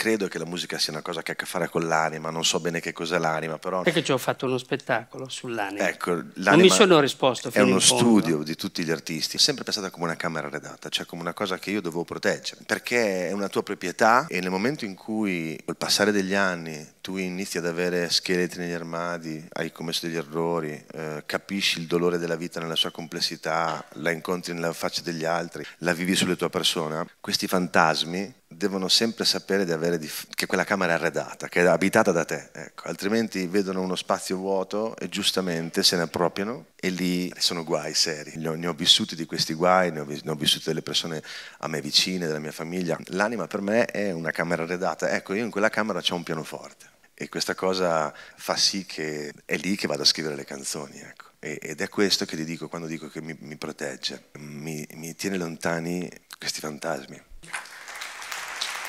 credo che la musica sia una cosa che ha a che fare con l'anima, non so bene che cos'è l'anima, però... Perché ci ho fatto uno spettacolo sull'anima. Ecco, non mi sono risposto. È uno studio di tutti gli artisti, è sempre pensata come una camera arredata, cioè come una cosa che io dovevo proteggere, perché è una tua proprietà e nel momento in cui col passare degli anni tu inizi ad avere scheletri negli armadi, hai commesso degli errori, eh, capisci il dolore della vita nella sua complessità, la incontri nella faccia degli altri, la vivi sulla tua persona, questi fantasmi devono sempre sapere che quella camera è arredata, che è abitata da te, ecco. altrimenti vedono uno spazio vuoto e giustamente se ne appropriano e lì sono guai seri. Ne ho, ne ho vissuti di questi guai, ne ho, ne ho vissuti delle persone a me vicine, della mia famiglia. L'anima per me è una camera arredata, ecco io in quella camera c'ho un pianoforte e questa cosa fa sì che è lì che vado a scrivere le canzoni. Ecco. Ed è questo che ti dico quando dico che mi, mi protegge, mi, mi tiene lontani questi fantasmi.